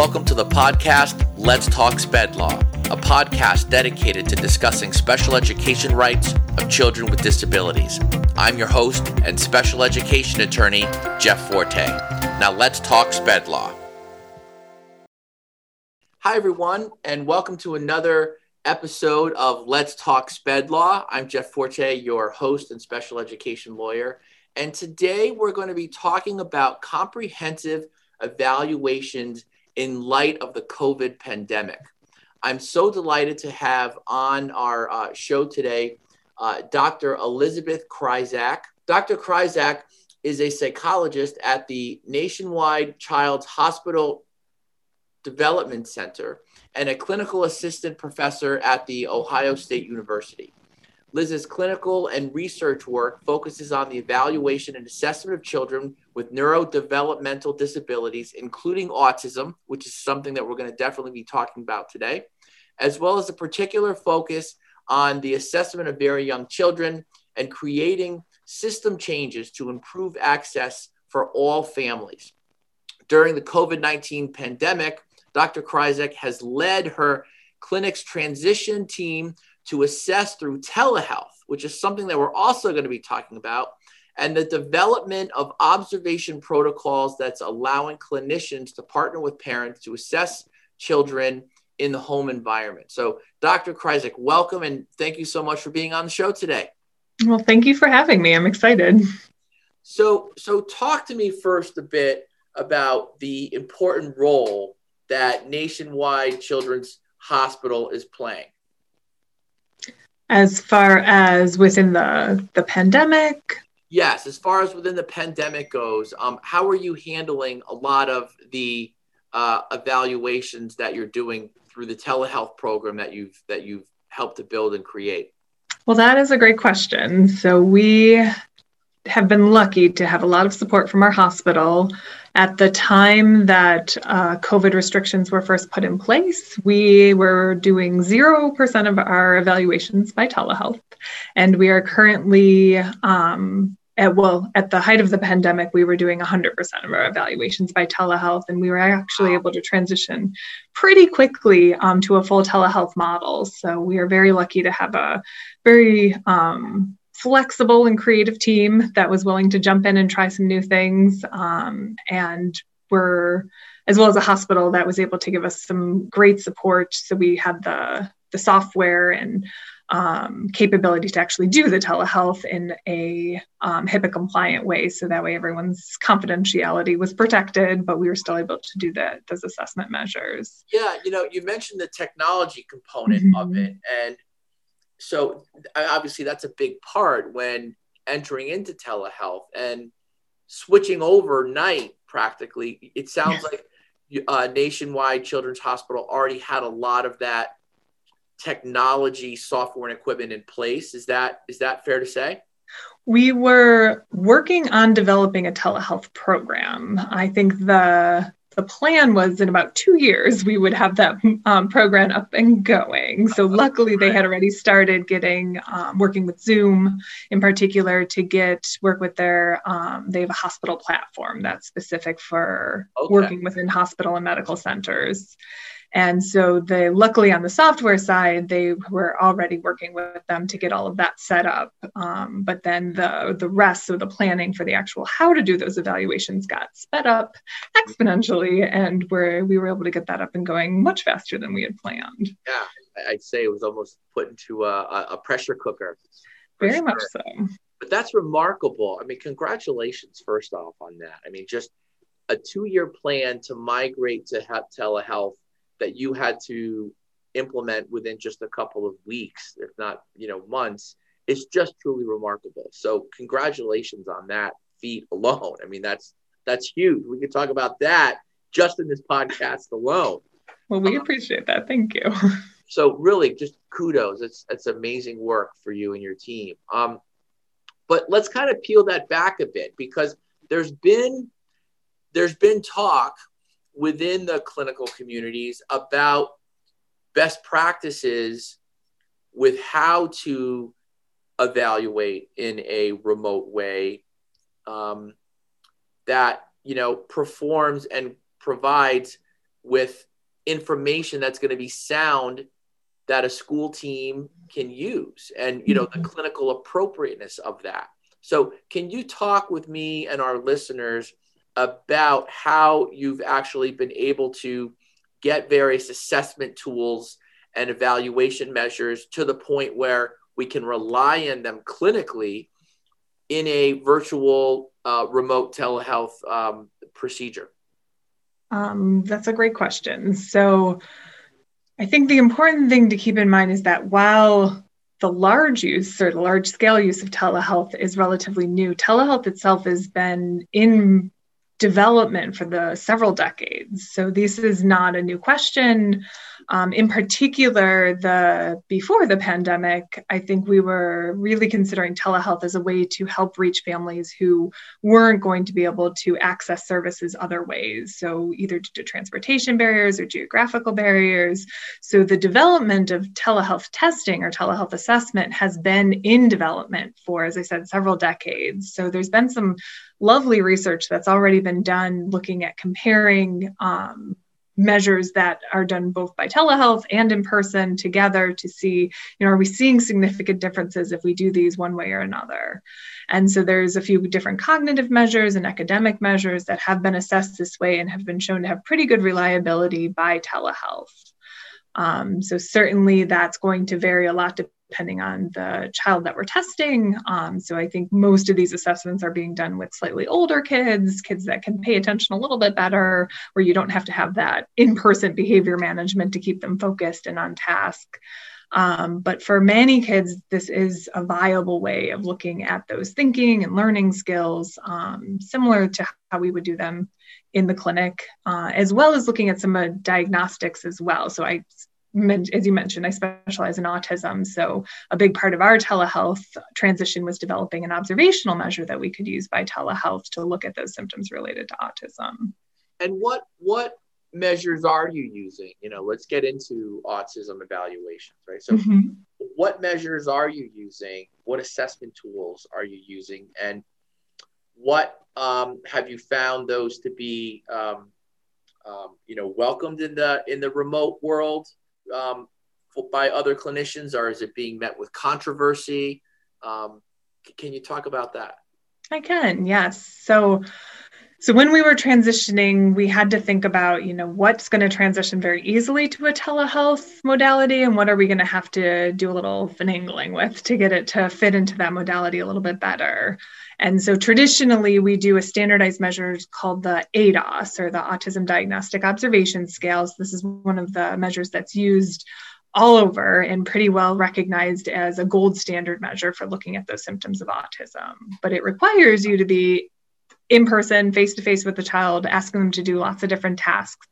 Welcome to the podcast Let's Talk Sped Law, a podcast dedicated to discussing special education rights of children with disabilities. I'm your host and special education attorney, Jeff Forte. Now let's talk Sped Law. Hi, everyone, and welcome to another episode of Let's Talk Sped Law. I'm Jeff Forte, your host and special education lawyer. And today we're going to be talking about comprehensive evaluations in light of the COVID pandemic. I'm so delighted to have on our uh, show today uh, Dr. Elizabeth Kryzak. Dr. Kryzak is a psychologist at the Nationwide Child's Hospital Development Center and a clinical assistant professor at the Ohio State University. Liz's clinical and research work focuses on the evaluation and assessment of children with neurodevelopmental disabilities, including autism, which is something that we're going to definitely be talking about today, as well as a particular focus on the assessment of very young children and creating system changes to improve access for all families. During the COVID 19 pandemic, Dr. Kryzak has led her clinic's transition team to assess through telehealth, which is something that we're also going to be talking about, and the development of observation protocols that's allowing clinicians to partner with parents to assess children in the home environment. So, Dr. Kryzak, welcome and thank you so much for being on the show today. Well, thank you for having me. I'm excited. So, so talk to me first a bit about the important role that Nationwide Children's Hospital is playing as far as within the the pandemic yes as far as within the pandemic goes um, how are you handling a lot of the uh, evaluations that you're doing through the telehealth program that you've that you've helped to build and create? Well that is a great question. So we have been lucky to have a lot of support from our hospital. At the time that uh, COVID restrictions were first put in place, we were doing 0% of our evaluations by telehealth. And we are currently, um, at, well, at the height of the pandemic, we were doing 100% of our evaluations by telehealth. And we were actually able to transition pretty quickly um, to a full telehealth model. So we are very lucky to have a very um, flexible and creative team that was willing to jump in and try some new things. Um, and we're, as well as a hospital that was able to give us some great support. So we had the, the software and um, capability to actually do the telehealth in a um, HIPAA compliant way. So that way everyone's confidentiality was protected, but we were still able to do the, those assessment measures. Yeah, you know, you mentioned the technology component mm-hmm. of it. And so obviously that's a big part when entering into telehealth and switching overnight practically it sounds like uh, nationwide children's hospital already had a lot of that technology software and equipment in place is that is that fair to say we were working on developing a telehealth program i think the the plan was in about two years we would have that um, program up and going. So luckily they had already started getting um, working with Zoom in particular to get work with their. Um, they have a hospital platform that's specific for okay. working within hospital and medical centers. And so they luckily on the software side, they were already working with them to get all of that set up. Um, but then the the rest of the planning for the actual how to do those evaluations got sped up exponentially, and where we were able to get that up and going much faster than we had planned. Yeah, I'd say it was almost put into a, a pressure cooker. Very sure. much so. But that's remarkable. I mean, congratulations first off on that. I mean, just a two-year plan to migrate to telehealth that you had to implement within just a couple of weeks, if not, you know, months, is just truly remarkable. So congratulations on that feat alone. I mean, that's that's huge. We could talk about that just in this podcast alone. Well, we um, appreciate that. Thank you. So really, just kudos. It's it's amazing work for you and your team. Um, but let's kind of peel that back a bit because there's been there's been talk within the clinical communities about best practices with how to evaluate in a remote way um, that you know performs and provides with information that's going to be sound that a school team can use and you know the mm-hmm. clinical appropriateness of that so can you talk with me and our listeners about how you've actually been able to get various assessment tools and evaluation measures to the point where we can rely on them clinically in a virtual uh, remote telehealth um, procedure? Um, that's a great question. So, I think the important thing to keep in mind is that while the large use or the large scale use of telehealth is relatively new, telehealth itself has been in development for the several decades. So this is not a new question. Um, in particular, the before the pandemic, I think we were really considering telehealth as a way to help reach families who weren't going to be able to access services other ways. So either due to transportation barriers or geographical barriers. So the development of telehealth testing or telehealth assessment has been in development for, as I said, several decades. So there's been some lovely research that's already been done looking at comparing um, measures that are done both by telehealth and in person together to see you know are we seeing significant differences if we do these one way or another? And so there's a few different cognitive measures and academic measures that have been assessed this way and have been shown to have pretty good reliability by telehealth. Um, so certainly that's going to vary a lot depending on the child that we're testing. Um, so I think most of these assessments are being done with slightly older kids, kids that can pay attention a little bit better, where you don't have to have that in person behavior management to keep them focused and on task. Um, but for many kids, this is a viable way of looking at those thinking and learning skills, um, similar to how we would do them in the clinic, uh, as well as looking at some uh, diagnostics as well. So I as you mentioned, I specialize in autism. So, a big part of our telehealth transition was developing an observational measure that we could use by telehealth to look at those symptoms related to autism. And what what measures are you using? You know, let's get into autism evaluations, right? So, mm-hmm. what measures are you using? What assessment tools are you using? And what um, have you found those to be? Um, um, you know, welcomed in the in the remote world um, by other clinicians, or is it being met with controversy? Um, can you talk about that? I can, yes. So, so when we were transitioning, we had to think about, you know, what's going to transition very easily to a telehealth modality, and what are we going to have to do a little finagling with to get it to fit into that modality a little bit better. And so traditionally, we do a standardized measure called the ADOS or the Autism Diagnostic Observation Scales. This is one of the measures that's used all over and pretty well recognized as a gold standard measure for looking at those symptoms of autism. But it requires you to be in person, face to face with the child, asking them to do lots of different tasks.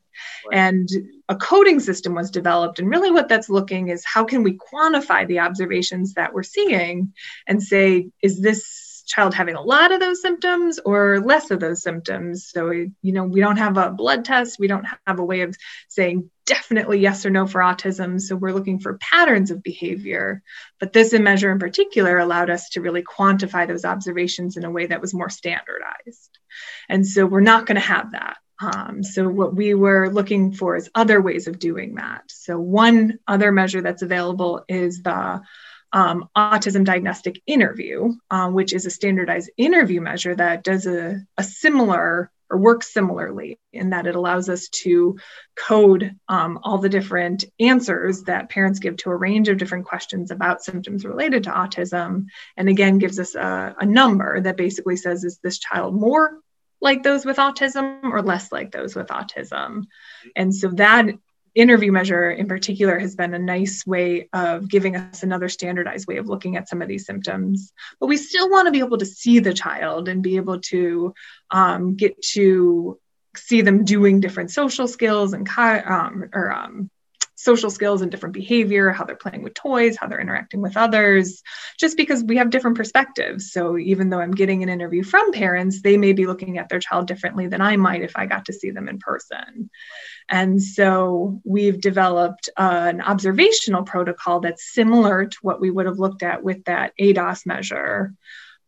Right. And a coding system was developed. And really, what that's looking is how can we quantify the observations that we're seeing and say, is this child having a lot of those symptoms or less of those symptoms. So, you know, we don't have a blood test, we don't have a way of saying definitely yes or no for autism. So, we're looking for patterns of behavior. But this measure in particular allowed us to really quantify those observations in a way that was more standardized. And so, we're not going to have that. Um, so, what we were looking for is other ways of doing that. So, one other measure that's available is the um, autism diagnostic interview, um, which is a standardized interview measure that does a, a, similar or works similarly in that it allows us to code um, all the different answers that parents give to a range of different questions about symptoms related to autism. And again, gives us a, a number that basically says, is this child more like those with autism or less like those with autism? And so that interview measure in particular has been a nice way of giving us another standardized way of looking at some of these symptoms but we still want to be able to see the child and be able to um, get to see them doing different social skills and um, or um, social skills and different behavior, how they're playing with toys, how they're interacting with others, just because we have different perspectives. So even though I'm getting an interview from parents, they may be looking at their child differently than I might if I got to see them in person. And so we've developed an observational protocol that's similar to what we would have looked at with that ADOS measure.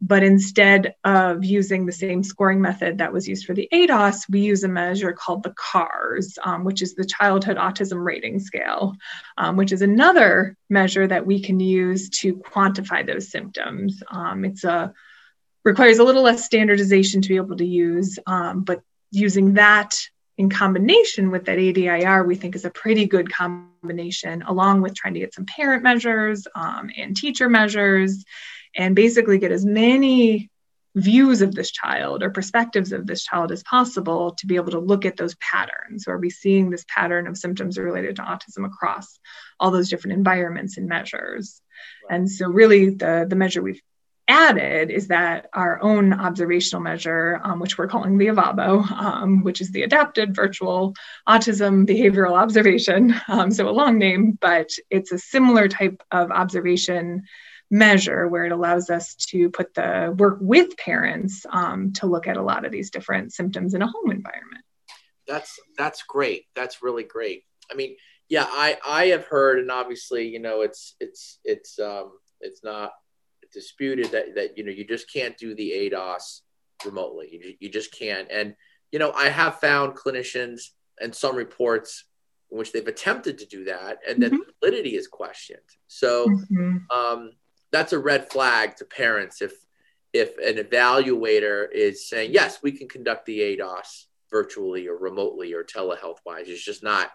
But instead of using the same scoring method that was used for the ADOS, we use a measure called the CARS, um, which is the Childhood Autism Rating Scale, um, which is another measure that we can use to quantify those symptoms. Um, it's a requires a little less standardization to be able to use, um, but using that in combination with that ADIR, we think is a pretty good combination, along with trying to get some parent measures um, and teacher measures and basically get as many views of this child or perspectives of this child as possible to be able to look at those patterns. Are we seeing this pattern of symptoms related to autism across all those different environments and measures? And so, really, the, the measure we've added is that our own observational measure, um, which we're calling the AVABO, um, which is the Adapted Virtual Autism Behavioral Observation. Um, so, a long name, but it's a similar type of observation measure where it allows us to put the work with parents um, to look at a lot of these different symptoms in a home environment. That's that's great. That's really great. I mean yeah i i have heard and obviously you know it's it's it's um it's not disputed that that you know you just can't do the ados remotely. You, you just can't. And you know i have found clinicians and some reports in which they've attempted to do that and then mm-hmm. validity is questioned. So mm-hmm. um, that's a red flag to parents if if an evaluator is saying yes we can conduct the ados virtually or remotely or telehealth wise. It's just not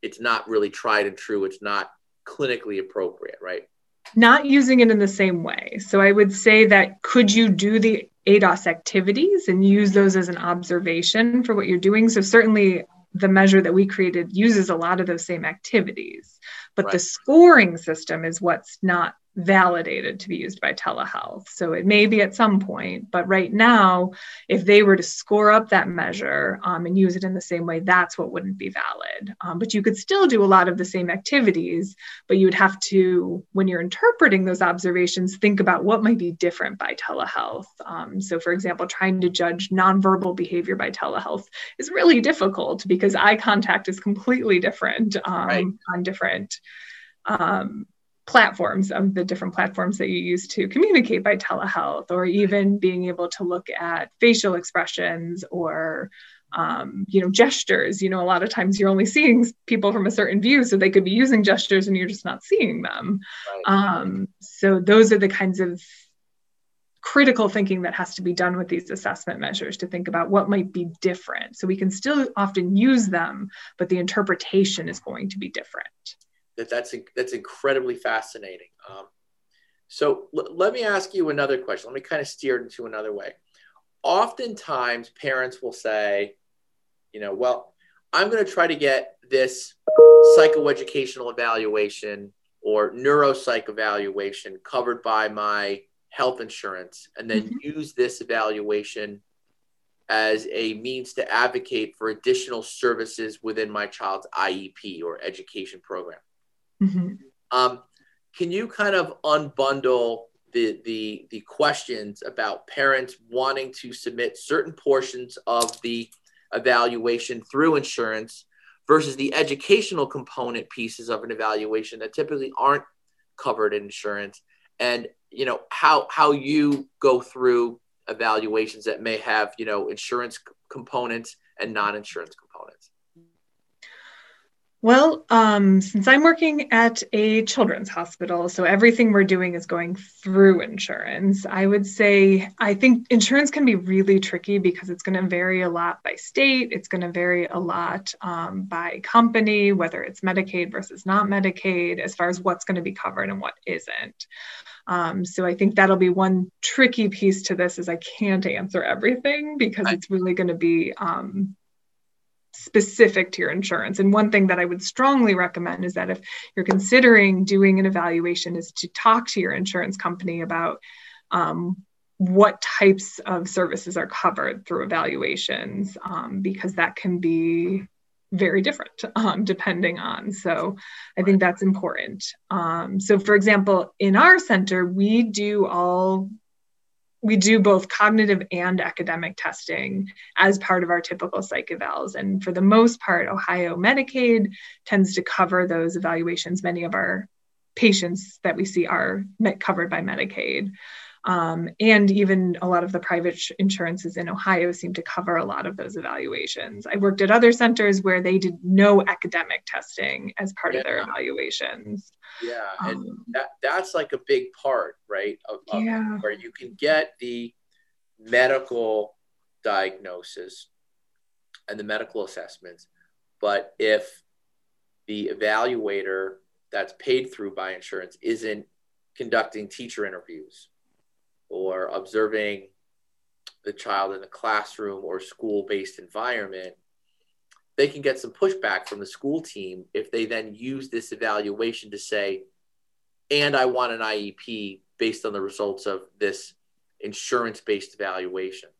it's not really tried and true. It's not clinically appropriate right? Not using it in the same way. So i would say that could you do the ados activities and use those as an observation for what you're doing? So certainly the measure that we created uses a lot of those same activities but right. the scoring system is what's not validated to be used by telehealth. So it may be at some point, but right now, if they were to score up that measure um, and use it in the same way, that's what wouldn't be valid. Um, but you could still do a lot of the same activities, but you would have to, when you're interpreting those observations, think about what might be different by telehealth. Um, so, for example, trying to judge nonverbal behavior by telehealth is really difficult because eye contact is completely different um, right. on different um, platforms of the different platforms that you use to communicate by telehealth or even being able to look at facial expressions or um, you know gestures. You know a lot of times you're only seeing people from a certain view so they could be using gestures and you're just not seeing them. Right. um, so those are the kinds of critical thinking that has to be done with these assessment measures to think about what might be different. So we can still often use them but the interpretation is going to be different that that's that's incredibly fascinating. Um, so l- let me ask you another question. Let me kind of steer it into another way. Oftentimes, parents will say, you know, well, I'm going to try to get this psychoeducational evaluation or neuropsych evaluation covered by my health insurance, and then mm-hmm. use this evaluation as a means to advocate for additional services within my child's IEP or education program. Mm-hmm. Um, can you kind of unbundle the, the, the questions about parents wanting to submit certain portions of the evaluation through insurance versus the educational component pieces of an evaluation that typically aren't covered in insurance and you know how how you go through evaluations that may have you know insurance components and non-insurance components well, um, since I'm working at a children's hospital, so everything we're doing is going through insurance, I would say I think insurance can be really tricky because it's going to vary a lot by state. It's going to vary a lot um, by company, whether it's Medicaid versus not Medicaid, as far as what's going to be covered and what isn't. Um, so I think that'll be one tricky piece to this is I can't answer everything because it's really going to be um, specific to your insurance. And one thing that I would strongly recommend is that if you're considering doing an evaluation, is to talk to your insurance company about um, what types of services are covered through evaluations, um, because that can be very different um, depending on. So I think that's important. Um, so, for example, in our center, we do all we do both cognitive and academic testing as part of our typical psych evals. And for the most part, Ohio Medicaid tends to cover those evaluations. Many of our patients that we see are covered by Medicaid. Um, and even a lot of the private insurances in Ohio seem to cover a lot of those evaluations. I worked at other centers where they did no academic testing as part yeah. of their evaluations. Yeah, and um, that, that's like a big part, right? Of, of yeah. Where you can get the medical diagnosis and the medical assessments, but if the evaluator that's paid through by insurance isn't conducting teacher interviews or observing the child in a classroom or school based environment, they can get some pushback from the school team if they then use this evaluation to say, and I want an IEP based on the results of this insurance based evaluation.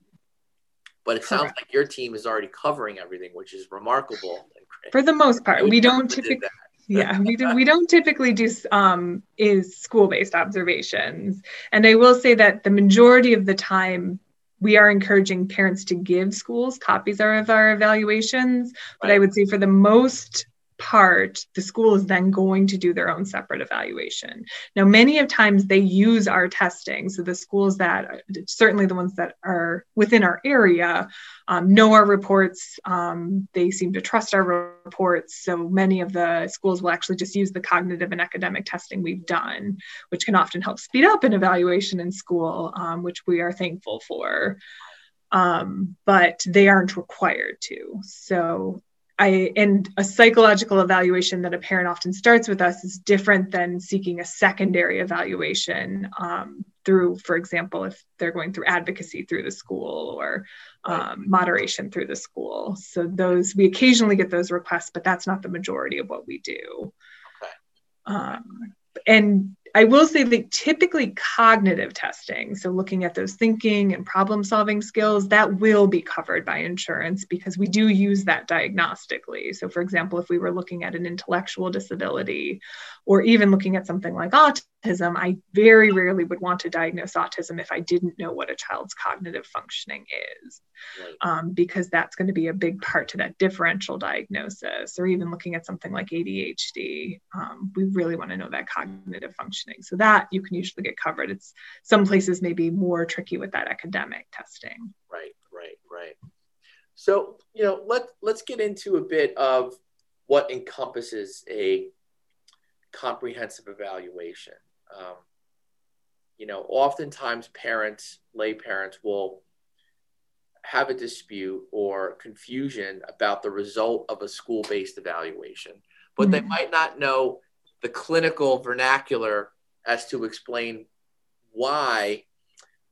But it sounds like your team is already covering everything, which is remarkable. For the most part, we don't typically yeah we, do, we don't typically do um, is school-based observations. And i will say that the majority of the time we are encouraging parents to give schools copies of our evaluations. But i would say for the most part, the school is then going to do their own separate evaluation. Now, many of times they use our testing. So the schools that, certainly the ones that are within our area, um, know our reports. Um, they seem to trust our reports. So many of the schools will actually just use the cognitive and academic testing we've done, which can often help speed up an evaluation in school, um, which we are thankful for. Um, but they aren't required to. So I, and a psychological evaluation that a parent often starts with us is different than seeking a secondary evaluation um, through, for example, if they're going through advocacy through the school or um, moderation through the school. So those we occasionally get those requests, but that's not the majority of what we do. Okay. Um, and I will say that typically cognitive testing, so looking at those thinking and problem solving skills, that will be covered by insurance because we do use that diagnostically. So, for example, if we were looking at an intellectual disability or even looking at something like autism, I very rarely would want to diagnose autism if I didn't know what a child's cognitive functioning is, um, because that's going to be a big part to that differential diagnosis. Or even looking at something like ADHD, um, we really want to know that cognitive functioning. So that you can usually get covered. It's some places may be more tricky with that academic testing. Right, right, right. So you know, let let's get into a bit of what encompasses a comprehensive evaluation. Um, you know, oftentimes parents, lay parents, will have a dispute or confusion about the result of a school based evaluation, but mm-hmm. they might not know the clinical vernacular as to explain why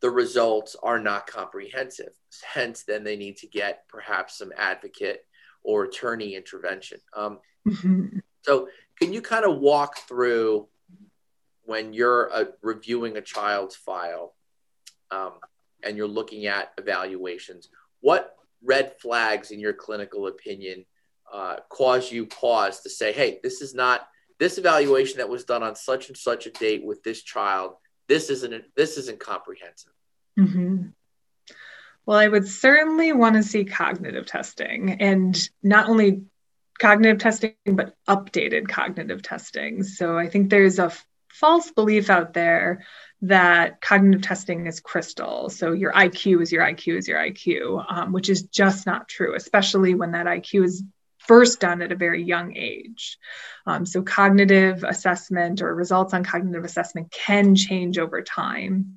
the results are not comprehensive. Hence, then they need to get perhaps some advocate or attorney intervention. Um, mm-hmm. So, can you kind of walk through when you're uh, reviewing a child's file um, and you're looking at evaluations? What red flags, in your clinical opinion, uh, cause you pause to say, "Hey, this is not this evaluation that was done on such and such a date with this child. This isn't this isn't comprehensive." Mm-hmm. Well, I would certainly want to see cognitive testing, and not only cognitive testing, but updated cognitive testing. So I think there's a f- false belief out there that cognitive testing is crystal. So your IQ is your IQ is your IQ, um, which is just not true, especially when that IQ is first done at a very young age. Um, so cognitive assessment or results on cognitive assessment can change over time.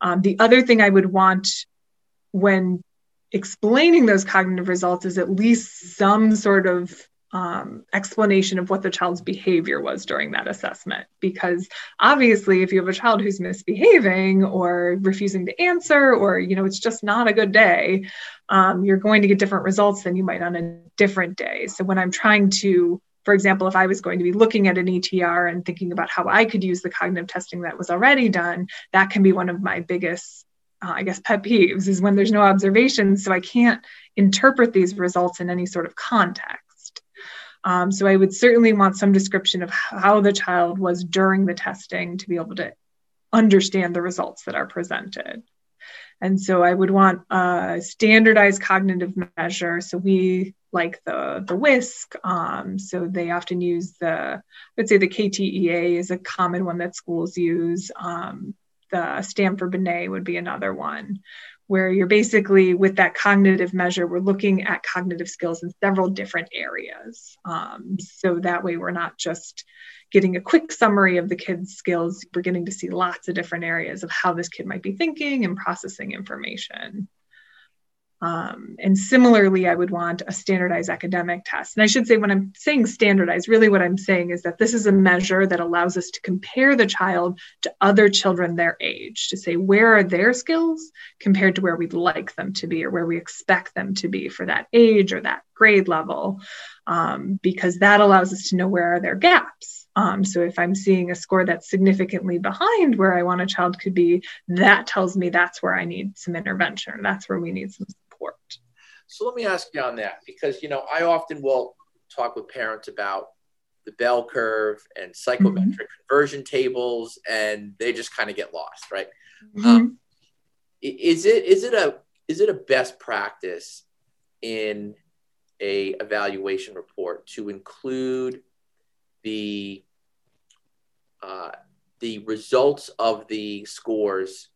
Um, the other thing I would want when explaining those cognitive results is at least some sort of um, explanation of what the child's behavior was during that assessment. Because obviously, if you have a child who's misbehaving or refusing to answer, or you know, it's just not a good day, um, you're going to get different results than you might on a different day. So when I'm trying to for example, if I was going to be looking at an ETR and thinking about how I could use the cognitive testing that was already done, that can be one of my biggest uh, I guess, pet peeves is when there's no observations. So I can't interpret these results in any sort of context. Um, so I would certainly want some description of how the child was during the testing to be able to understand the results that are presented. And so I would want a standardized cognitive measure. So we like the the WISC. Um, so they often use the, let's say the KTEA is a common one that schools use. Um, the Stanford Binet would be another one where you're basically with that cognitive measure we're looking at cognitive skills in several different areas. Um, so that way we're not just getting a quick summary of the kid's skills we're getting to see lots of different areas of how this kid might be thinking and processing information um, and similarly, I would want a standardized academic test. And I should say, when I'm saying standardized, really what I'm saying is that this is a measure that allows us to compare the child to other children their age, to say where are their skills compared to where we'd like them to be or where we expect them to be for that age or that grade level, um, because that allows us to know where are their gaps. Um, so if I'm seeing a score that's significantly behind where I want a child could be, that tells me that's where I need some intervention that's where we need some support. So let me ask you on that because you know I often will talk with parents about the bell curve and psychometric mm-hmm. conversion tables, and they just kind of get lost, right? Mm-hmm. Um, is it is it a is it a best practice in a evaluation report to include the uh, the results of the scores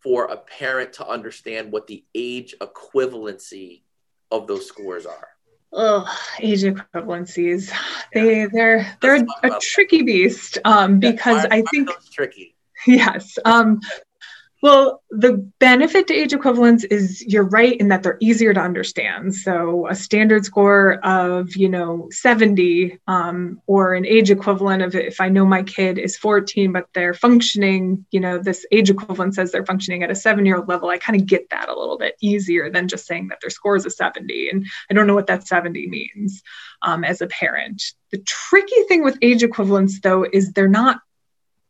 for a parent to understand what the age equivalency of those scores are? Oh, age equivalencies. Yeah. They they're they're a tricky that. beast um, because yeah, I think tricky. Yes. Um, well, the benefit to age equivalence is you're right in that they're easier to understand. So a standard score of, you know, 70 um, or an age equivalent of if I know my kid is 14, but they're functioning, you know, this age equivalent says they're functioning at a seven year old level. I kind of get that a little bit easier than just saying that their score is a 70. And I don't know what that 70 means um, as a parent. The tricky thing with age equivalents, though, is they're not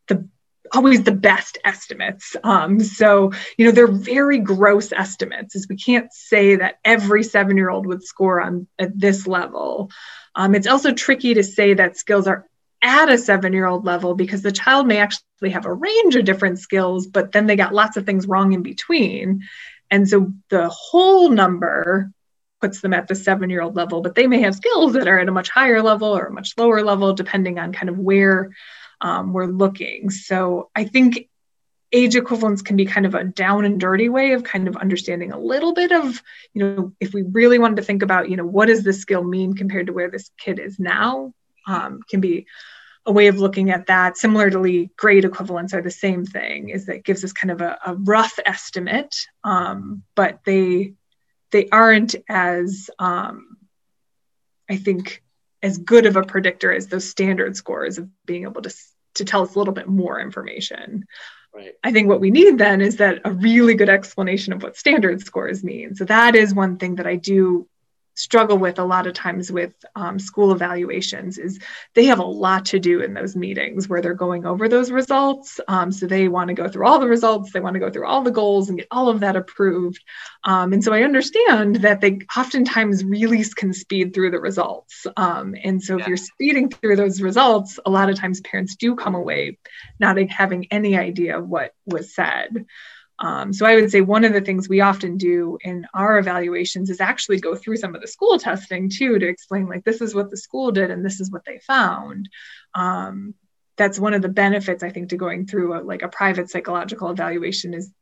the always the best estimates. Um, so, you know, they're very gross estimates, as we can't say that every seven year old would score on at this level. Um, it's also tricky to say that skills are at a seven year old level because the child may actually have a range of different skills, but then they got lots of things wrong in between. And so the whole number puts them at the seven year old level, but they may have skills that are at a much higher level or a much lower level, depending on kind of where um, we're looking. So I think age equivalence can be kind of a down and dirty way of kind of understanding a little bit of, you know, if we really wanted to think about, you know, what does this skill mean compared to where this kid is now, um, can be a way of looking at that. Similarly, grade equivalents are the same thing, is that gives us kind of a, a rough estimate, um, but they they aren't as um, I think as good of a predictor as those standard scores of being able to to tell us a little bit more information. Right. I think what we need then is that a really good explanation of what standard scores mean. So that is one thing that I do struggle with a lot of times with um, school evaluations is they have a lot to do in those meetings where they're going over those results. Um, so they want to go through all the results. They want to go through all the goals and get all of that approved. Um, and so i understand that they oftentimes really can speed through the results. Um, and so yeah. if you're speeding through those results a lot of times parents do come away not having any idea of what was said um, so I would say one of the things we often do in our evaluations is actually go through some of the school testing too to explain like this is what the school did and this is what they found. Um, that's one of the benefits I think to going through a, like a private psychological evaluation is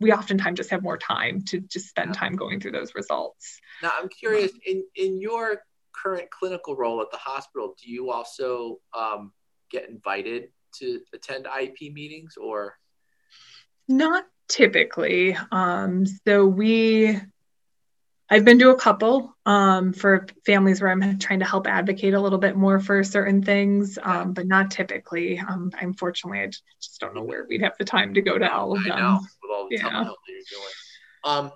we oftentimes just have more time to just spend time going through those results. Now I'm curious in in your current clinical role at the hospital, do you also um, get invited to attend IEP meetings or? Not typically. Um, so we, I've been to a couple um, for families where I'm trying to help advocate a little bit more for certain things, um, but not typically. Um, unfortunately, I just don't know where we'd have the time to go to all of them. I know, with all the yeah. you're doing. Um,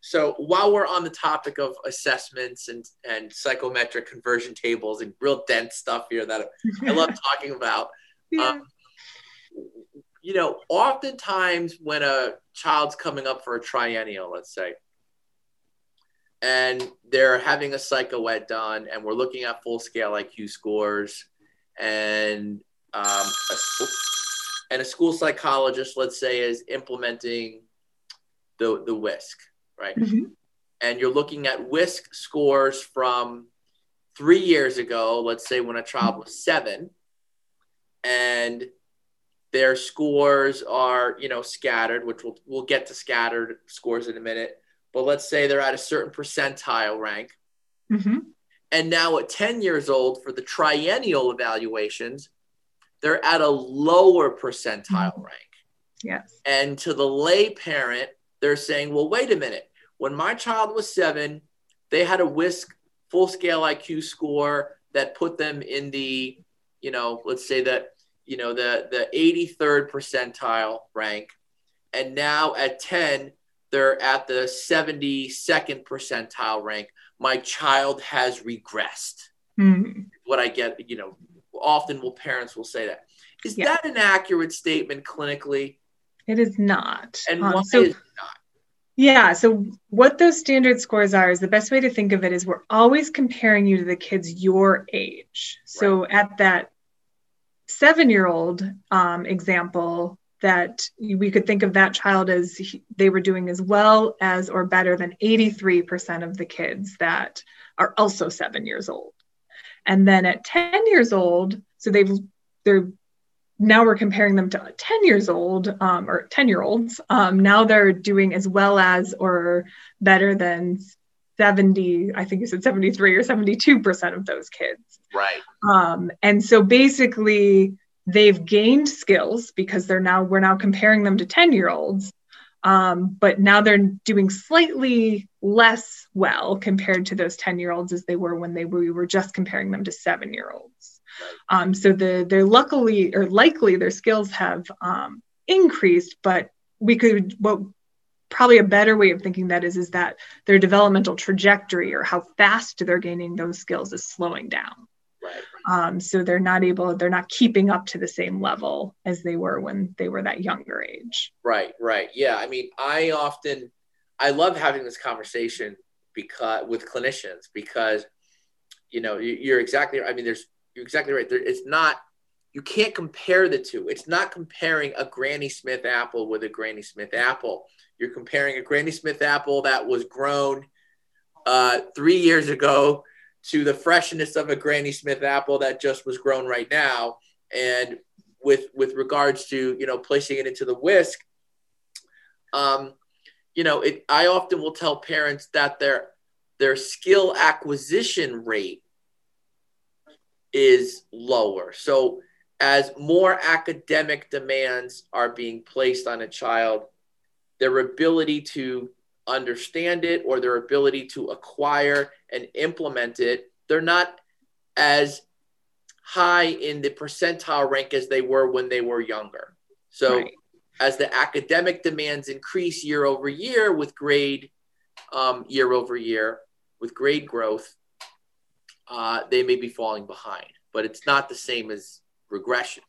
so while we're on the topic of assessments and, and psychometric conversion tables and real dense stuff here that I love talking about, yeah. You know, oftentimes when a child's coming up for a triennial, let's say, and they're having a psychoed done, and we're looking at full scale IQ scores, and um, a, and a school psychologist, let's say, is implementing the the WISC, right? Mm-hmm. And you're looking at WISC scores from three years ago, let's say when a child was seven, and their scores are you know scattered which we'll, we'll get to scattered scores in a minute but let's say they're at a certain percentile rank Mm-hmm. and now at 10 years old for the triennial evaluations they're at a lower percentile Mhm. rank Yes. and to the lay parent they're saying well wait a minute when my child was seven they had a WISC full scale iq score that put them in the you know let's say that you know the the 83rd percentile rank and now at 10 they're at the 72nd percentile rank my child has regressed Mm. what i get you know often will parents will say that is Yeah. that an accurate statement clinically It is not. and Um, why so is it not Yeah. So, what those standard scores are is the best way to think of it is we're always comparing you to the kids your age. So, at that seven year old um, example, that we could think of that child as he- they were doing as well as or better than 83% of the kids that are also seven years old. And then at 10 years old, so they've, they're now we're comparing them to 10 years old um, or 10 year olds. Um, now they're doing as well as or better than 70, I think you said 73 or 72% of those kids. Right Um, and so basically, they've gained skills because they're now, we're now comparing them to 10 year olds. Um, but now they're doing slightly less well compared to those 10 year olds as they were when they were, we were just comparing them to seven year olds. Um, so the, they're luckily or likely their skills have um, increased, but we could, what probably a better way of thinking that is, is that their developmental trajectory or how fast they're gaining those skills is slowing down. Um, so they're not able, they're not keeping up to the same level as they were when they were that younger age. Right, right. Yeah. I mean, I often I love having this conversation because with clinicians because you know, you- you're exactly I mean, there's you're exactly right. There it's not you can't compare the two. It's not comparing a Granny Smith apple with a Granny Smith apple. You're comparing a Granny Smith apple that was grown uh, three years ago to the freshness of a Granny Smith apple that just was grown right now. And with with regards to you know placing it into the WISC, um, you know, it. I often will tell parents that their their skill acquisition rate is lower. So as more academic demands are being placed on a child, their ability to understand it or their ability to acquire and implement it, they're not as high in the percentile rank as they were when they were younger. So Right. as the academic demands increase year over year with grade um, year over year with grade growth, uh, they may be falling behind, but it's not the same as regression.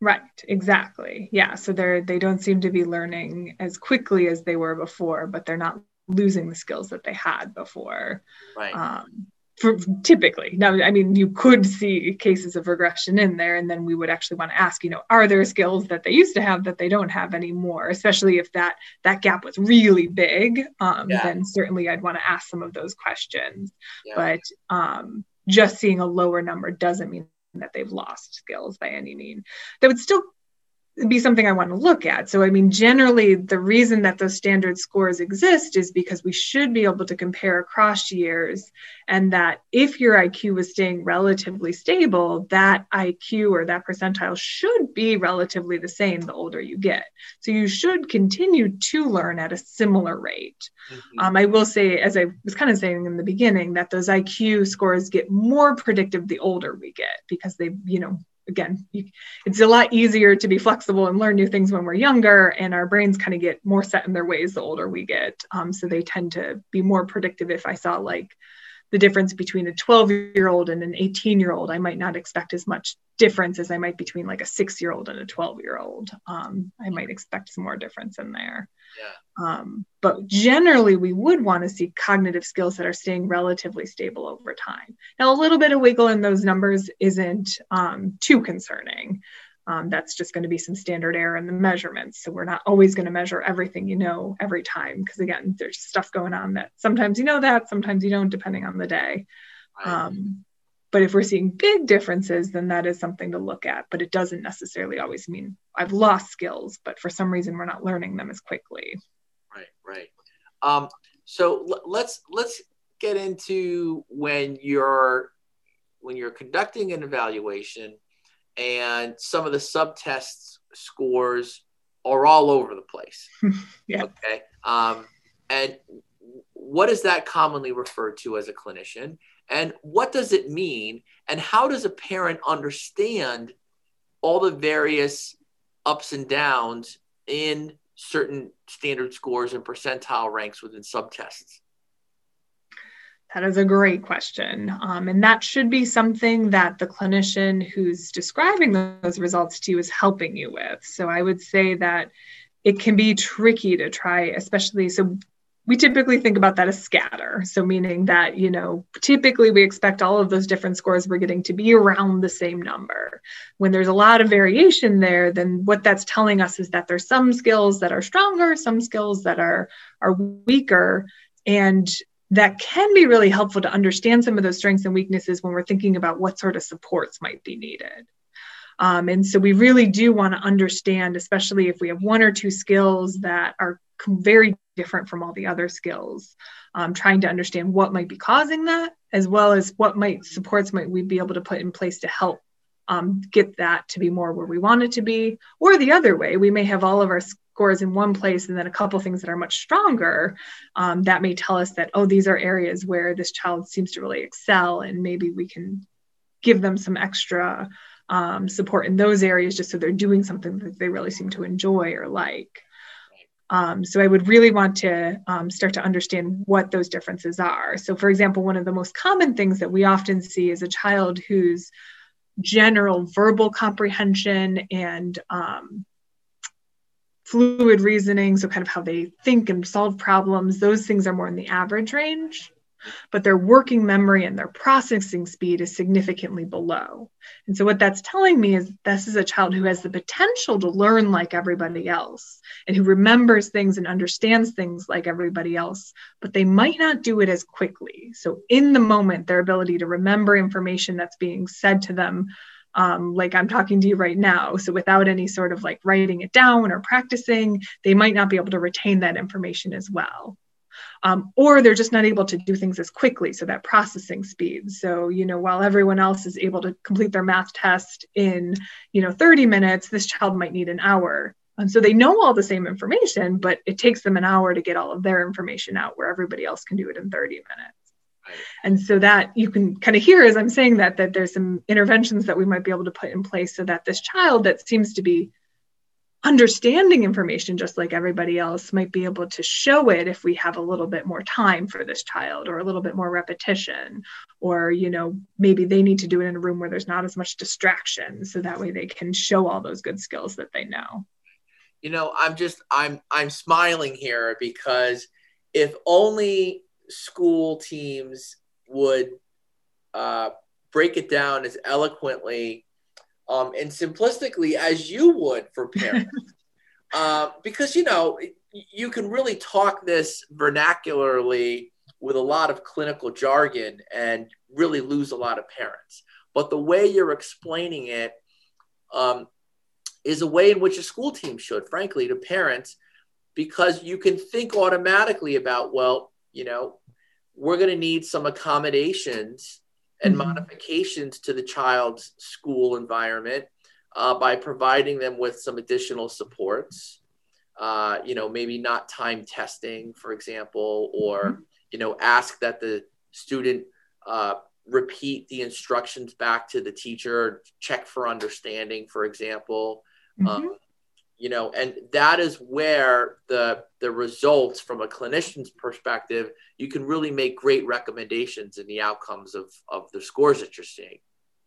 Right, exactly. Yeah. So they're they don't seem to be learning as quickly as they were before, but they're not losing the skills that they had before. Right. Um, for typically. Now, I mean, you could see cases of regression in there, and then we would actually want to ask, you know, are there skills that they used to have that they don't have anymore? Especially if that that gap was really big, um, Yeah. then certainly I'd want to ask some of those questions. Yeah. But um, just seeing a lower number doesn't mean that they've lost skills by any mean. That would still be something I want to look at. So, I mean, generally, the reason that those standard scores exist is because we should be able to compare across years, and that if your IQ was staying relatively stable, that IQ or that percentile should be relatively the same the older you get. So, you should continue to learn at a similar rate. Mhm. Um, I will say, as I was kind of saying in the beginning, that those IQ scores get more predictive the older we get because they, you know, again, you, it's a lot easier to be flexible and learn new things when we're younger, and our brains kind of get more set in their ways the older we get. Um, so they tend to be more predictive. If I saw like the difference between a 12 year old and an 18 year old, I might not expect as much difference as I might between like a six year old and a 12 year old. Um, I might expect some more difference in there. Um, but generally, we would want to see cognitive skills that are staying relatively stable over time. Now, a little bit of wiggle in those numbers isn't um, too concerning. Um, that's just going to be some standard error in the measurements. So we're not always going to measure everything you know every time because again, there's stuff going on that sometimes you know that, sometimes you don't, depending on the day. Um, But if we're seeing big differences, then that is something to look at. But it doesn't necessarily always mean I've lost skills, but for some reason we're not learning them as quickly. Um, so l- let's let's get into when you're when you're conducting an evaluation and some of the subtests scores are all over the place. yeah. Okay. Um, and what is that commonly referred to as a clinician? And what does it mean? And how does a parent understand all the various ups and downs in certain standard scores and percentile ranks within subtests? That is a great question. Um, and that should be something that the clinician who's describing those results to you is helping you with. So I would say that it can be tricky to try, especially so we typically think about that as scatter. So, meaning that, you know, typically we expect all of those different scores we're getting to be around the same number. When there's a lot of variation there, then what that's telling us is that there's some skills that are stronger, some skills that are, are weaker. And that can be really helpful to understand some of those strengths and weaknesses when we're thinking about what sort of supports might be needed. Um, and so we really do want to understand, especially if we have one or two skills that are very different from all the other skills, um, trying to understand what might be causing that, as well as what might supports might we be able to put in place to help um, get that to be more where we want it to be. Or the other way, we may have all of our scores in one place and then a couple things that are much stronger. Um, that may tell us that, oh, these are areas where this child seems to really excel, and maybe we can give them some extra um, support in those areas just so they're doing something that they really seem to enjoy or like. Um, so I would really want to um, start to understand what those differences are. So, for example, one of the most common things that we often see is a child whose general verbal comprehension and um, fluid reasoning, so kind of how they think and solve problems, those things are more in the average range but their working memory and their processing speed is significantly below. And so, what that's telling me is this is a child who has the potential to learn like everybody else and who remembers things and understands things like everybody else, but they might not do it as quickly. So, in the moment, their ability to remember information that's being said to them. Um, like I'm talking to you right now. So, without any sort of like writing it down or practicing, they might not be able to retain that information as well um, or they're just not able to do things as quickly so that processing speed. So you know while everyone else is able to complete their math test in you know 30 minutes this child might need an hour. And so they know all the same information but it takes them an hour to get all of their information out where everybody else can do it in 30 minutes. And so that you can kind of hear as i'm saying that that there's some interventions that we might be able to put in place so that this child that seems to be understanding information just like everybody else might be able to show it if we have a little bit more time for this child or a little bit more repetition. Or you know maybe they need to do it in a room where there's not as much distraction so that way they can show all those good skills that they know. You know i'm just i'm i'm smiling here because if only school teams would uh, break it down as eloquently um, and simplistically as you would for parents. uh, because, you know, you can really talk this vernacularly with a lot of clinical jargon and really lose a lot of parents. But the way you're explaining it um, is a way in which a school team should, frankly, to parents, because you can think automatically about, well, you know, we're going to need some accommodations and mm-hmm. modifications to the child's school environment uh, by providing them with some additional supports. Uh, you know, maybe not time testing, for example, or, mm-hmm. you know, ask that the student uh, repeat the instructions back to the teacher, check for understanding, for example. Mm-hmm. Um, you know and that is where the the results from a clinician's perspective you can really make great recommendations in the outcomes of of the scores that you're seeing.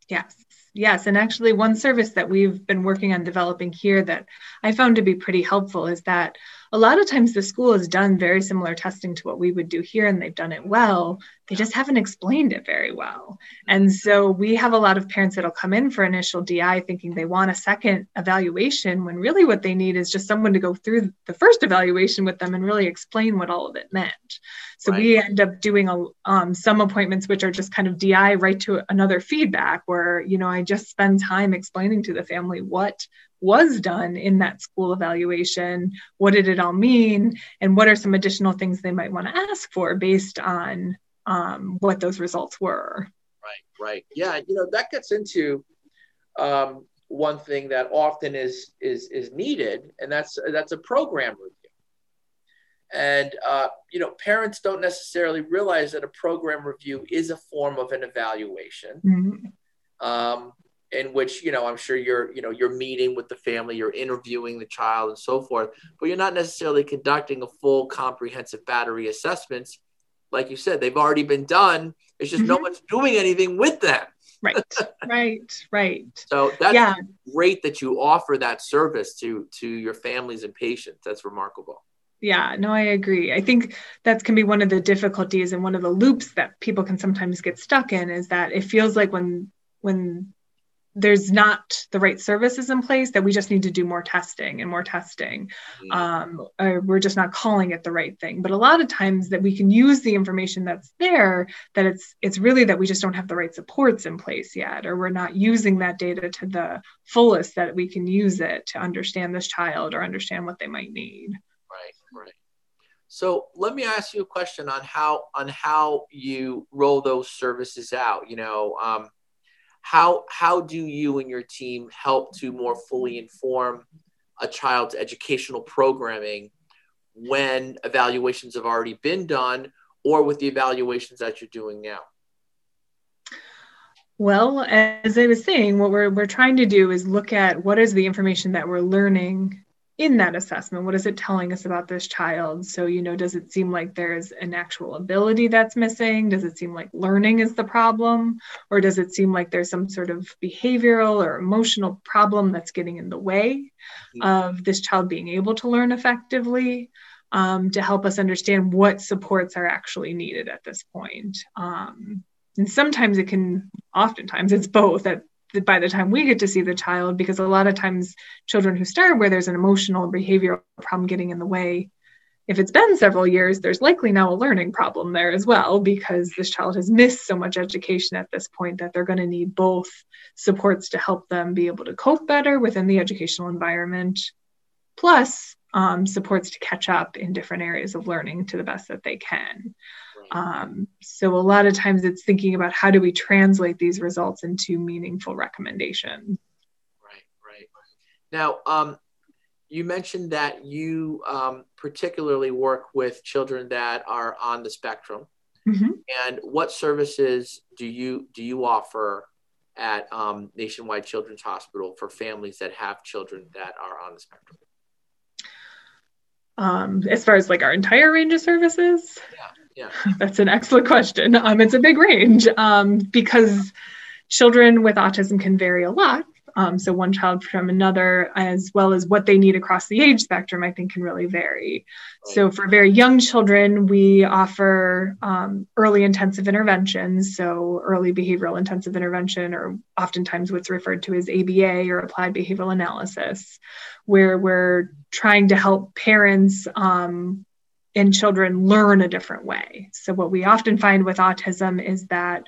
Yes. Yes. And actually one service that we've been working on developing here that i found to be pretty helpful is that a lot of times the school has done very similar testing to what we would do here and they've done it well. They just haven't explained it very well. And so we have a lot of parents that'll come in for initial di thinking they want a second evaluation when really what they need is just someone to go through the first evaluation with them and really explain what all of it meant. So right. we end up doing a, um, some appointments which are just kind of di right to another feedback where you know i just spend time explaining to the family what was done in that school evaluation what did it all mean and what are some additional things they might want to ask for based on um, what those results were. Right right. Yeah you know that gets into um, one thing that often is is is needed and that's that's a program review. And uh, you know parents don't necessarily realize that a program review is a form of an evaluation. Mm-hmm. um, in which you know i'm sure you're you know you're meeting with the family you're interviewing the child and so forth but you're not necessarily conducting a full comprehensive battery assessments. Like you said they've already been done. It's just mm-hmm. no one's doing anything with them. Right. Right. Right. So that's yeah. great that you offer that service to to your families and patients. That's remarkable. Yeah. No i agree. I think that can be one of the difficulties and one of the loops that people can sometimes get stuck in is that it feels like when when there's not the right services in place that we just need to do more testing and more testing. Mm-hmm. um, or we're just not calling it the right thing. But a lot of times that we can use the information that's there that it's it's really that we just don't have the right supports in place yet or we're not using that data to the fullest that we can use it to understand this child or understand what they might need. Right right. So let me ask you a question on how on how you roll those services out you know um, how how do you and your team help to more fully inform a child's educational programming when evaluations have already been done or with the evaluations that you're doing now? Well as i was saying what we're, we're trying to do is look at what is the information that we're learning in that assessment what is it telling us about this child? So you know does it seem like there's an actual ability that's missing? Does it seem like learning is the problem? Or does it seem like there's some sort of behavioral or emotional problem that's getting in the way mm-hmm. of this child being able to learn effectively um, to help us understand what supports are actually needed at this point? Um, and sometimes it can oftentimes it's both at by the time we get to see the child because a lot of times children who start where there's an emotional behavioral problem getting in the way if it's been several years there's likely now a learning problem there as well because this child has missed so much education at this point that they're going to need both supports to help them be able to cope better within the educational environment plus um, supports to catch up in different areas of learning to the best that they can um, so a lot of times it's thinking about how do we translate these results into meaningful recommendations. Right, right. Now, um, you mentioned that you um, particularly work with children that are on the spectrum. Mm-hmm. And what services do you do you offer at um, Nationwide Children's Hospital for families that have children that are on the spectrum? Um, as far as like our entire range of services, yeah. Yeah. That's an excellent question. Um, it's a big range um, because children with autism can vary a lot. Um, so one child from another, as well as what they need across the age spectrum, I think can really vary. So for very young children, we offer um, early intensive interventions. So early behavioral intensive intervention, or oftentimes what's referred to as ABA or applied behavioral analysis, where we're trying to help parents um, and children learn a different way. So, what we often find with autism is that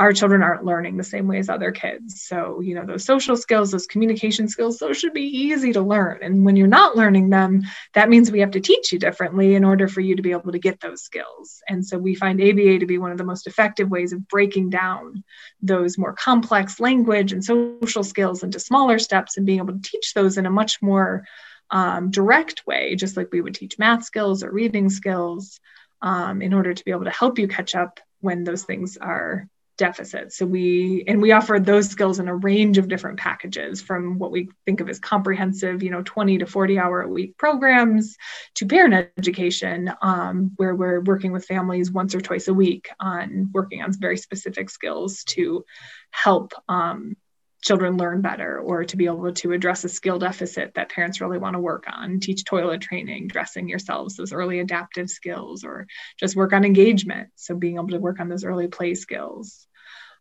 our children aren't learning the same way as other kids. So, you know, those social skills, those communication skills, those should be easy to learn. And when you're not learning them, that means we have to teach you differently in order for you to be able to get those skills. And so we find ABA to be one of the most effective ways of breaking down those more complex language and social skills into smaller steps and being able to teach those in a much more um, direct way, just like we would teach math skills or reading skills, um, in order to be able to help you catch up when those things are deficits. So we and we offer those skills in a range of different packages from what we think of as comprehensive, you know, 20 to 40 hour a week programs to parent education, um, where we're working with families once or twice a week on working on very specific skills to help um, children learn better or to be able to address a skill deficit that parents really want to work on teach toilet training dressing yourselves those early adaptive skills or just work on engagement. So being able to work on those early play skills.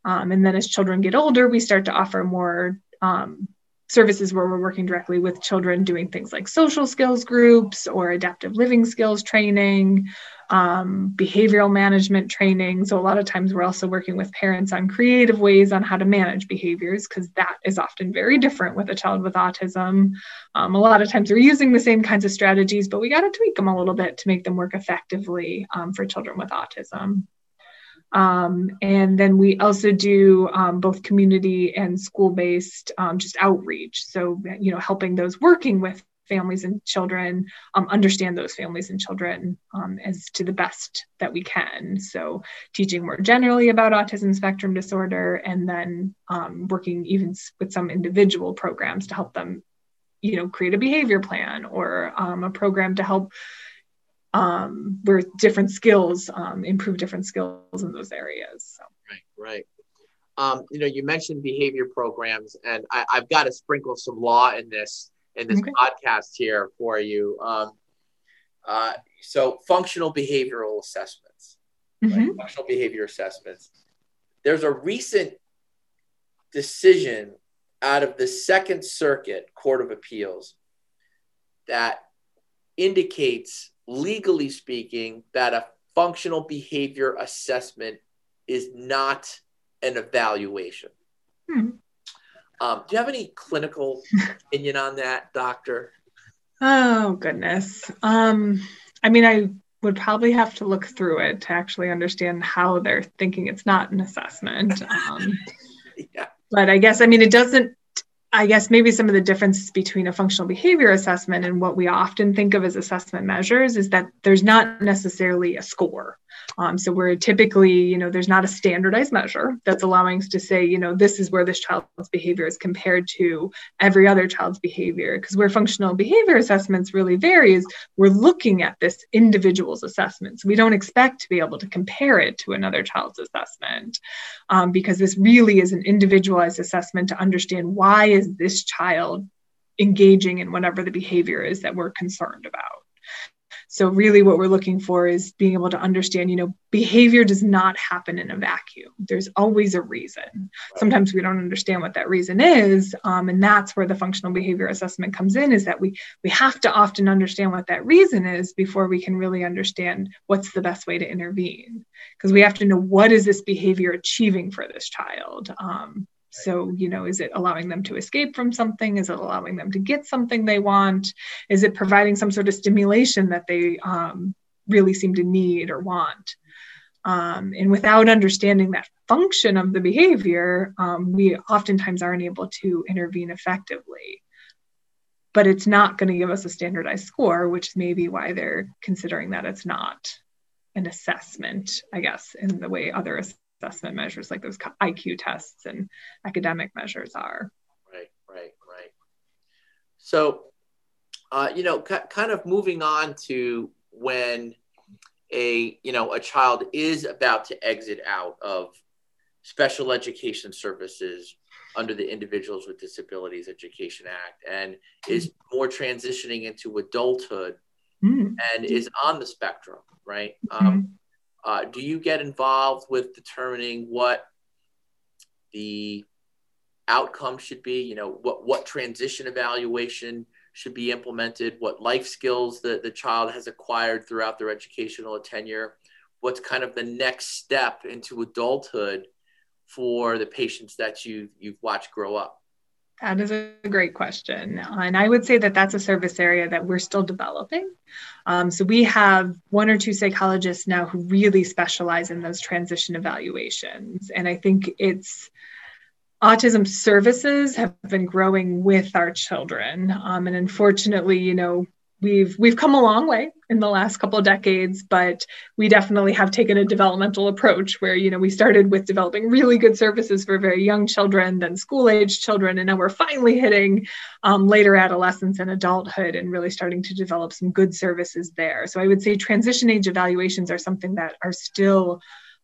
Um, and then as children get older we start to offer more um, services where we're working directly with children doing things like social skills groups or adaptive living skills training um, behavioral management training. So, a lot of times we're also working with parents on creative ways on how to manage behaviors because that is often very different with a child with autism. Um, a lot of times we're using the same kinds of strategies, but we got to tweak them a little bit to make them work effectively um, for children with autism. Um, and then we also do um, both community and school based um, just outreach. So, you know, helping those working with families and children, um, understand those families and children um, as to the best that we can. So, teaching more generally about autism spectrum disorder, and then um, working even with some individual programs to help them, you know, create a behavior plan or a program to help um, where different skills um, improve different skills in those areas. So. Right, right. Um, you know, you mentioned behavior programs, and I, have got to sprinkle some law in this in this okay. podcast here for you. Um, uh, so, functional behavioral assessments, mm-hmm. right? functional behavior assessments. There's a recent decision out of the Second Circuit Court of Appeals that indicates, legally speaking, that a functional behavior assessment is not an evaluation. Hmm. Um, do you have any clinical opinion on that, doctor? Oh goodness. Um, I mean, I would probably have to look through it to actually understand how they're thinking it's not an assessment. Um, yeah. But I guess I mean it doesn't I guess maybe some of the differences between a functional behavior assessment and what we often think of as assessment measures is that there's not necessarily a score. Um, so we're typically, you know, there's not a standardized measure that's allowing us to say, you know, this is where this child's behavior is compared to every other child's behavior. Because where functional behavior assessments really vary is we're looking at this individual's assessment. So we don't expect to be able to compare it to another child's assessment um, because this really is an individualized assessment to understand why is this child engaging in whatever the behavior is that we're concerned about. So really what we're looking for is being able to understand, you know, behavior does not happen in a vacuum. There's always a reason. Sometimes we don't understand what that reason is. Um, and that's where the functional behavior assessment comes in is that we we have to often understand what that reason is before we can really understand what's the best way to intervene. Because we have to know what is this behavior achieving for this child. Um, so, you know, is it allowing them to escape from something? Is it allowing them to get something they want? Is it providing some sort of stimulation that they um, really seem to need or want? Um, and without understanding that function of the behavior, um, we oftentimes aren't able to intervene effectively. But it's not going to give us a standardized score, which may be why they're considering that it's not an assessment, I guess, in the way other assessment measures like those IQ tests and academic measures are. Right, right, right. So, uh, you know, c- kind of moving on to when a you know a child is about to exit out of special education services under the Individuals with Disabilities Education Act and is more transitioning into adulthood mm. and is on the spectrum, right? Mm-hmm. Um, uh, do you get involved with determining what the outcome should be? You know, what, what transition evaluation should be implemented, what life skills that the child has acquired throughout their educational tenure, what's kind of the next step into adulthood for the patients that you, you've watched grow up? That is a great question. And I would say that that's a service area that we're still developing. Um, so we have one or two psychologists now who really specialize in those transition evaluations. And I think it's autism services have been growing with our children. Um, and unfortunately, you know, we've we've come a long way in the last couple of decades but we definitely have taken a developmental approach where you know we started with developing really good services for very young children then school age children and now we're finally hitting um, later adolescence and adulthood and really starting to develop some good services there. So i would say transition age evaluations are something that are still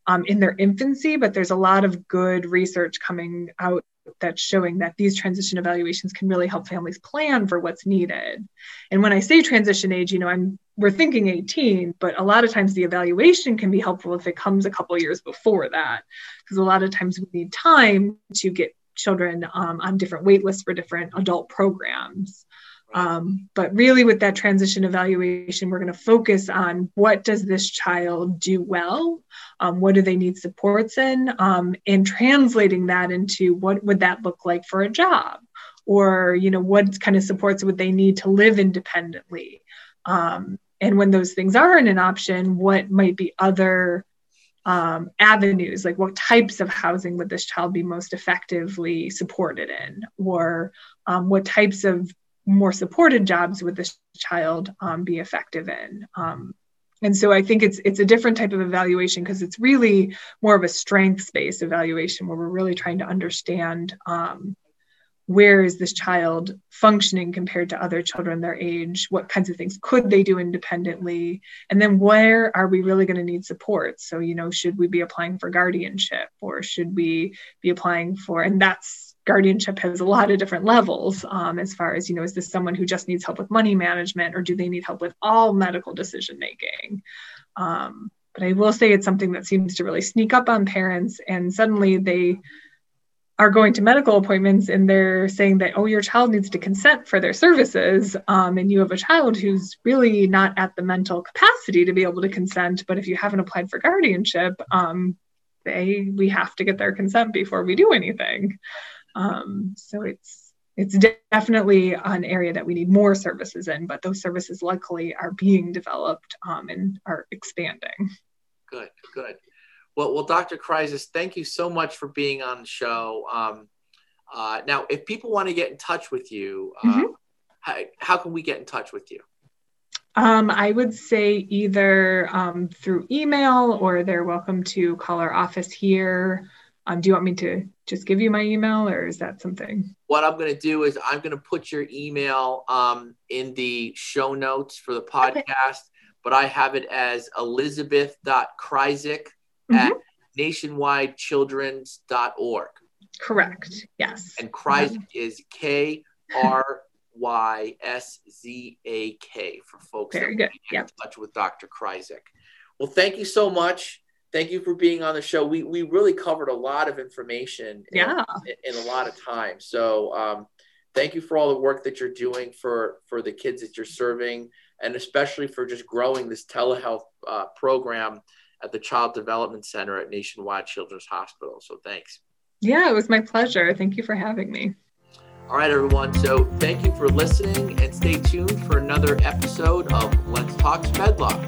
um, in their infancy but there's a lot of good research coming out that's showing that these transition evaluations can really help families plan for what's needed. And when I say transition age, you know, I'm we're thinking 18, but a lot of times the evaluation can be helpful if it comes a couple years before that, because a lot of times we need time to get children um, on different wait lists for different adult programs. Um, but really, with that transition evaluation, we're going to focus on what does this child do well, um, what do they need supports in, um, and translating that into what would that look like for a job, or you know what kind of supports would they need to live independently, um, and when those things aren't an option, what might be other um, avenues, like what types of housing would this child be most effectively supported in, or um, what types of more supported jobs would this child um, be effective in. Um, and so i think it's it's a different type of evaluation because it's really more of a strengths based evaluation where we're really trying to understand um, where is this child functioning compared to other children their age? What kinds of things could they do independently? And then where are we really going to need support? So you know should we be applying for guardianship or should we be applying for and that's guardianship has a lot of different levels um, as far as you know is this someone who just needs help with money management or do they need help with all medical decision making? Um, but i will say it's something that seems to really sneak up on parents and suddenly they are going to medical appointments and they're saying that oh your child needs to consent for their services um, and you have a child who's really not at the mental capacity to be able to consent but if you haven't applied for guardianship um, they we have to get their consent before we do anything um, so it's it's definitely an area that we need more services in, but those services luckily are being developed um, and are expanding. Good, good. Well, well, Dr. Kryszak, thank you so much for being on the show. Um, uh, now, if people want to get in touch with you, uh, mm-hmm. how, how, can we get in touch with you? Um, I would say either um, through email or they're welcome to call our office here. Um, do you want me to just give you my email or is that something? What I'm going to do is I'm going to put your email um, in the show notes for the podcast, okay. but I have it as elizabeth.kryszak mm-hmm. at nationwidechildren's.org. Correct. Yes. And Kryszak mm-hmm. is K R Y S Z A K for folks Very that good. get yep. in touch with Dr. Kryszak. Well, thank you so much thank you for being on the show. We we really covered a lot of information yeah. in, in a lot of time. So um, thank you for all the work that you're doing for for the kids that you're serving, and especially for just growing this telehealth uh, program at the Child Development Center at Nationwide Children's Hospital. So thanks. Yeah, it was my pleasure. Thank you for having me. All right, everyone. So thank you for listening and stay tuned for another episode of Let's Talk Sped Law.